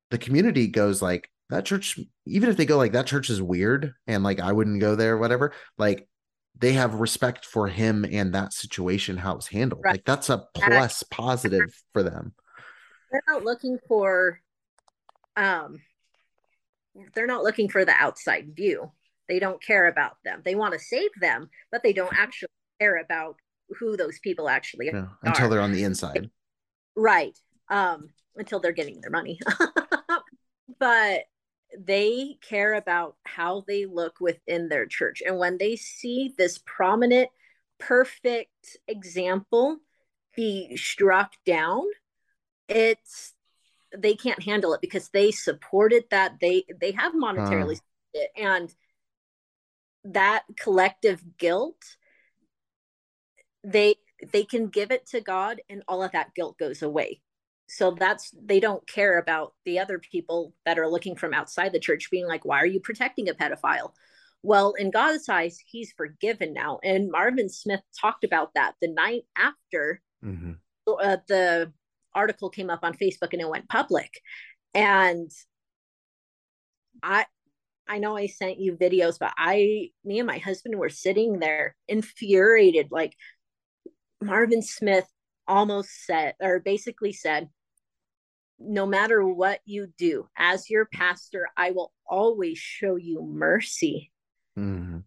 the community goes like that church, even if they go like that church is weird and like I wouldn't go there, whatever, like they have respect for him and that situation, how it's handled. Right. Like that's a plus positive for them. They're not looking for um they're not looking for the outside view. They don't care about them. They want to save them, but they don't actually care about who those people actually yeah, are. Until they're on the inside. Right. Um, until they're getting their money. but they care about how they look within their church. And when they see this prominent, perfect example be struck down, it's they can't handle it because they supported that they they have monetarily uh. it and that collective guilt they they can give it to god and all of that guilt goes away so that's they don't care about the other people that are looking from outside the church being like why are you protecting a pedophile well in god's eyes he's forgiven now and marvin smith talked about that the night after mm-hmm. uh, the article came up on facebook and it went public and i I know I sent you videos, but I, me and my husband were sitting there infuriated. Like Marvin Smith almost said, or basically said, no matter what you do, as your pastor, I will always show you mercy. Mm-hmm.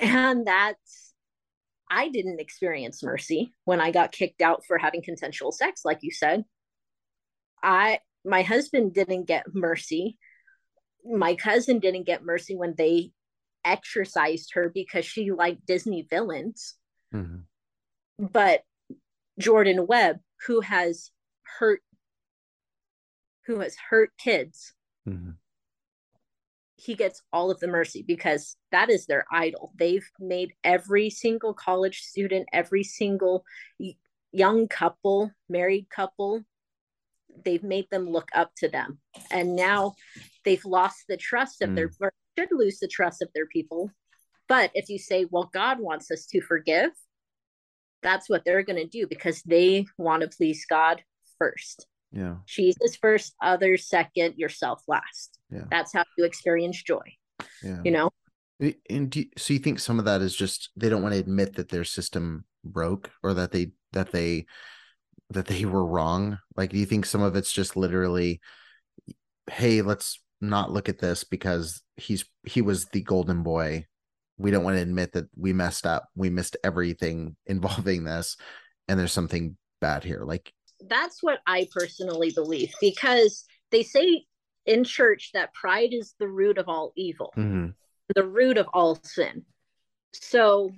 And that's, I didn't experience mercy when I got kicked out for having consensual sex, like you said. I, my husband didn't get mercy my cousin didn't get mercy when they exorcised her because she liked Disney villains. Mm-hmm. But Jordan Webb, who has hurt who has hurt kids, mm-hmm. he gets all of the mercy because that is their idol. They've made every single college student, every single young couple, married couple, they've made them look up to them. And now they've lost the trust of mm. their or should lose the trust of their people but if you say well god wants us to forgive that's what they're going to do because they want to please god first. Yeah. Jesus first others second yourself last. Yeah. That's how you experience joy yeah. you know? Eh, and do you, so you think some of that is just they don't want to admit that their system broke or that they that they that they were wrong? Like do you think some of it's just literally hey let's not look at this because he's he was the golden boy. We don't want to admit that we messed up. We missed everything involving this and there's something bad here. Like that's what i personally believe because they say in church that pride is the root of all evil mm-hmm. the root of all sin. So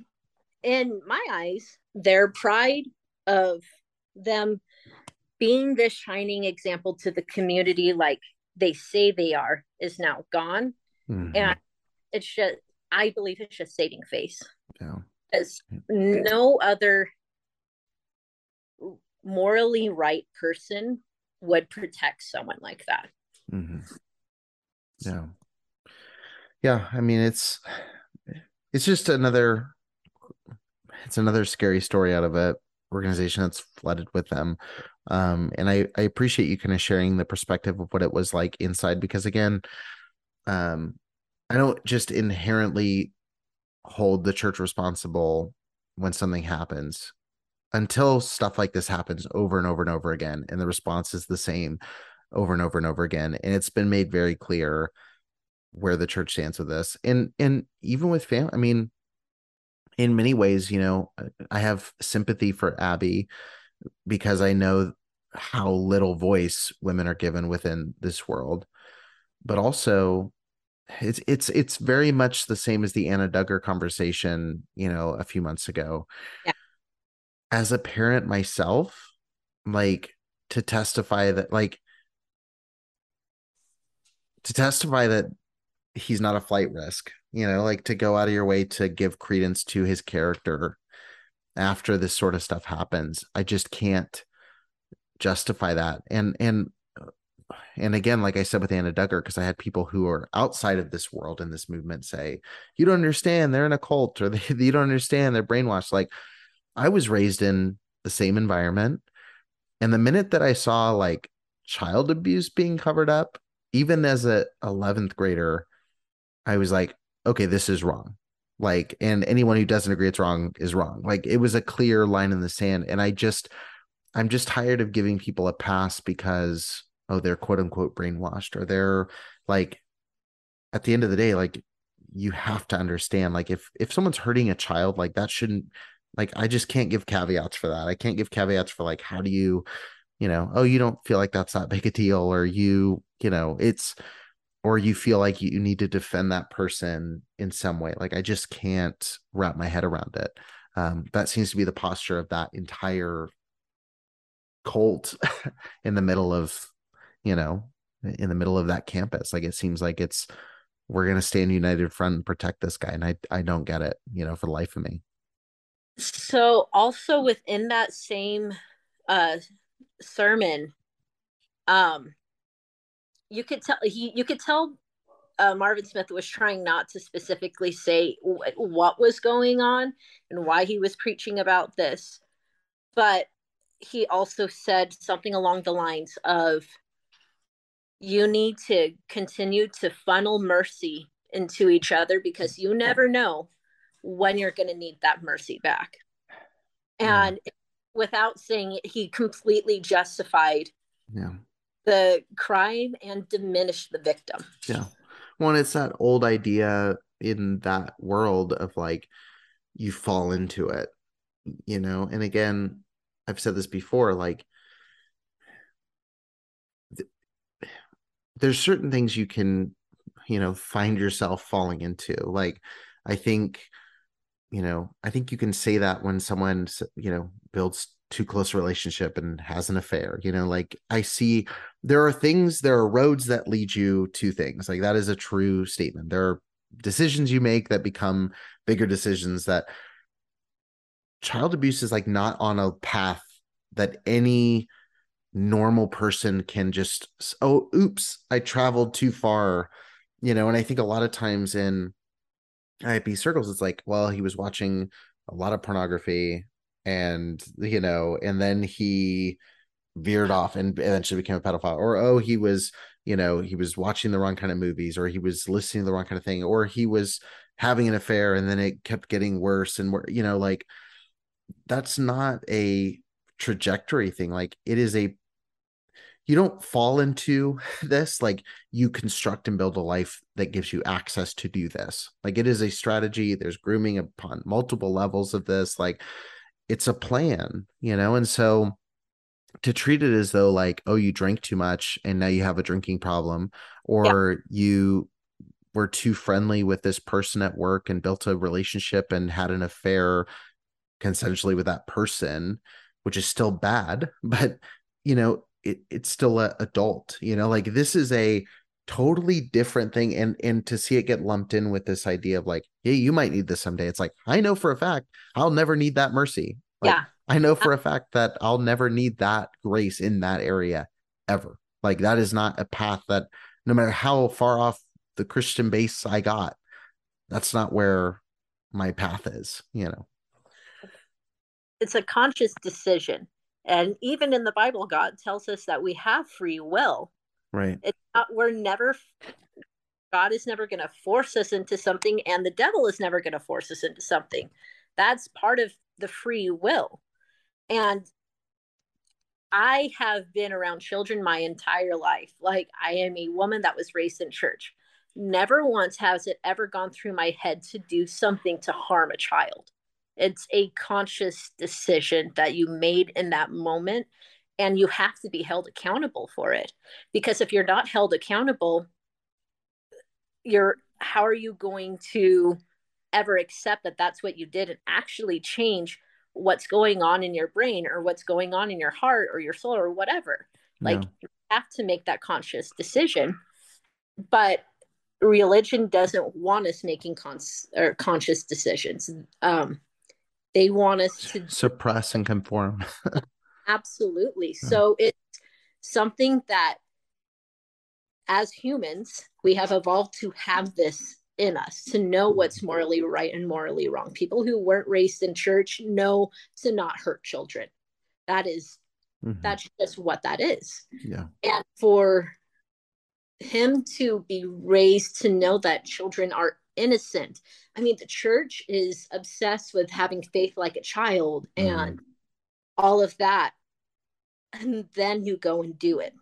in my eyes their pride of them being this shining example to the community like they say they are is now gone. Mm-hmm. and it's just i believe it's just saving face. Yeah. Because no other morally right person would protect someone like that. Mm-hmm. yeah. Yeah i mean it's it's just another it's another scary story out of a organization that's flooded with them. Um, and I, I appreciate you kind of sharing the perspective of what it was like inside because again um, i don't just inherently hold the church responsible when something happens until stuff like this happens over and over and over again and the response is the same over and over and over again and it's been made very clear where the church stands with this and and even with fam i mean in many ways, you know, uh, I have sympathy for Abby because I know how little voice women are given within this world. But also it's it's it's very much the same as the Anna Duggar conversation, you know, a few months ago. Yeah. As a parent myself, like to testify that like to testify that he's not a flight risk you know like to go out of your way to give credence to his character after this sort of stuff happens. I just can't justify that. And and and again like i said with anna duggar because i had people who are outside of this world in this movement say you don't understand. They're in a cult or they, you don't understand. They're brainwashed. Like i was raised in the same environment and the minute that i saw like child abuse being covered up even as a 11th grader i was like okay, this is wrong. Like, and anyone who doesn't agree it's wrong is wrong. Like, it was a clear line in the sand. And I just, I'm just tired of giving people a pass because, oh, they're quote unquote brainwashed or they're like, at the end of the day, like, you have to understand, like, if, if someone's hurting a child, like, that shouldn't, like, I just can't give caveats for that. I can't give caveats for, like, how do you, you know, oh, you don't feel like that's that big a deal or you, you know, it's, or you feel like you need to defend that person in some way. Like i just can't wrap my head around it. Um, that seems to be the posture of that entire cult in the middle of you know in the middle of that campus. Like it seems like it's we're going to stand united front and protect this guy and i i don't get it you know for the life of me so also within that same uh sermon um you could tell he you could tell uh, Marvin Smith was trying not to specifically say what was going on and why he was preaching about this, but he also said something along the lines of you need to continue to funnel mercy into each other because you never know when you're going to need that mercy back. And yeah. without saying it, he completely justified yeah. the crime and diminished the victim. Yeah. Well, it's that old idea in that world of like you fall into it, you know. And again, I've said this before, like th- there's certain things you can, you know, find yourself falling into. Like I think, you know, I think you can say that when someone, you know, builds too close a relationship and has an affair you know like i see there are things there are roads that lead you to things like that is a true statement. There are decisions you make that become bigger decisions that child abuse is like not on a path that any normal person can just oh oops i traveled too far you know and i think a lot of times in IAP circles it's like well he was watching a lot of pornography and you know and then he veered off and eventually became a pedophile. Or oh he was you know he was watching the wrong kind of movies or he was listening to the wrong kind of thing or he was having an affair and then it kept getting worse and you know like that's not a trajectory thing. Like it is a you don't fall into this like you construct and build a life that gives you access to do this like it is a strategy there's grooming upon multiple levels of this like it's a plan, you know? And so to treat it as though like, oh, you drank too much and now you have a drinking problem, or yeah. you were too friendly with this person at work and built a relationship and had an affair consensually with that person, which is still bad, but you know, it, it's still a adult, you know, like this is a totally different thing and and to see it get lumped in with this idea of like yeah you might need this someday it's like i know for a fact i'll never need that mercy like, yeah. I know uh for a fact that i'll never need that grace in that area ever. Like that is not a path that no matter how far off the christian base i got that's not where my path is you know? It's a conscious decision and even in the bible god tells us that we have free will Right. It's not, we're never, God is never going to force us into something, and the devil is never going to force us into something. That's part of the free will. And I have been around children my entire life. Like, I am a woman that was raised in church. Never once has it ever gone through my head to do something to harm a child. It's a conscious decision that you made in that moment and you have to be held accountable for it. Because if you're not held accountable you're how are you going to ever accept that that's what you did and actually change what's going on in your brain or what's going on in your heart or your soul or whatever? Like you have to make that conscious decision. But religion doesn't want us making cons- or conscious decisions. Um they want us to suppress and conform Absolutely. So it's something that as humans, we have evolved to have this in us to know what's morally right and morally wrong. People who weren't raised in church know to not hurt children. That is, mm-hmm. that's just what that is. Yeah. And for him to be raised to know that children are innocent. I mean, the church is obsessed with having faith like a child mm-hmm. and all of that and then you go and do it.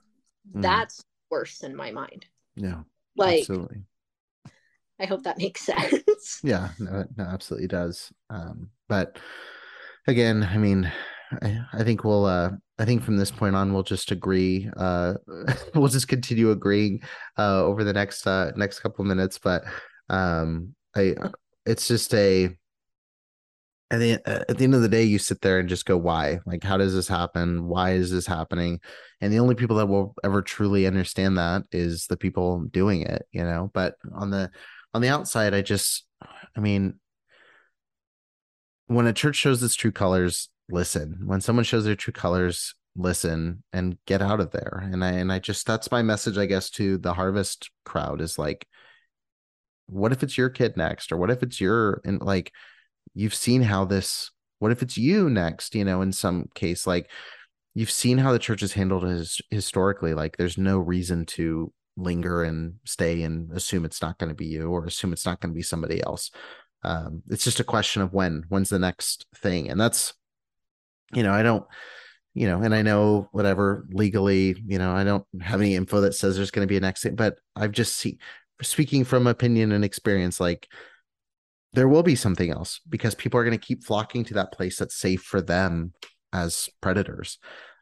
Mm. That's worse in my mind. Yeah. Like absolutely. I hope that makes sense. Yeah, no, no, absolutely does. Um, but again, I mean, I, I think we'll uh I think from this point on we'll just agree uh we'll just continue agreeing uh over the next uh next couple minutes but um I it's just a at the at the end of the day, you sit there and just go, "Why? Like, how does this happen? Why is this happening?" And the only people that will ever truly understand that is the people doing it, you know. But on the on the outside, I just, I mean, when a church shows its true colors, listen. When someone shows their true colors, listen and get out of there. And I and I just that's my message, I guess, to the harvest crowd is like, what if it's your kid next, or what if it's your and like you've seen how this what if it's you next you know in some case like you've seen how the church is handled his, historically like there's no reason to linger and stay and assume it's not going to be you or assume it's not going to be somebody else. Um, it's just a question of when when's the next thing and that's you know i don't you know and i know whatever legally you know i don't have any info that says there's going to be a next thing but i've just seen speaking from opinion and experience like there will be something else because people are going to keep flocking to that place that's safe for them as predators.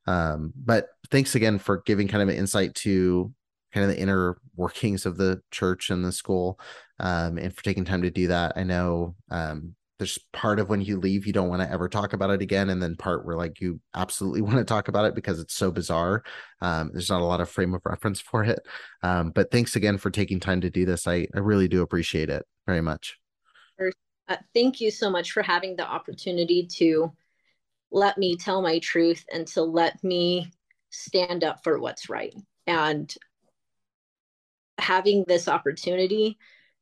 Um, but thanks again for giving kind of an insight to kind of the inner workings of the church and the school um, and for taking time to do that. I know um, there's part of when you leave, you don't want to ever talk about it again. And then part where like you absolutely want to talk about it because it's so bizarre. Um, there's not a lot of frame of reference for it. Um, but thanks again for taking time to do this. I, I really do appreciate it very much. Uh, thank you so much for having the opportunity to let me tell my truth and to let me stand up for what's right. And having this opportunity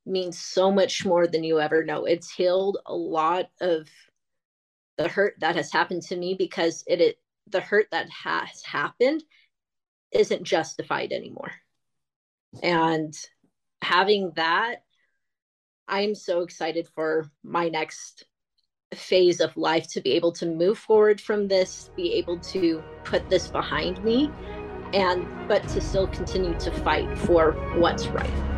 means so much more than you ever know. It's healed a lot of the hurt that has happened to me because it, it the hurt that has happened isn't justified anymore. And having that I'm so excited for my next phase of life to be able to move forward from this, be able to put this behind me, and but to still continue to fight for what's right.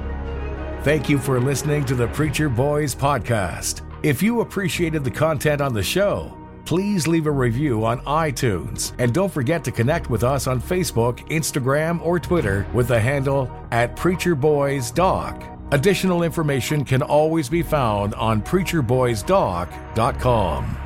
Thank you for listening to the Preacher Boys podcast. If you appreciated the content on the show, please leave a review on iTunes. And don't forget to connect with us on Facebook, Instagram, or Twitter with the handle at Preacher Boys Doc. Additional information can always be found on preacherboysdoc.com.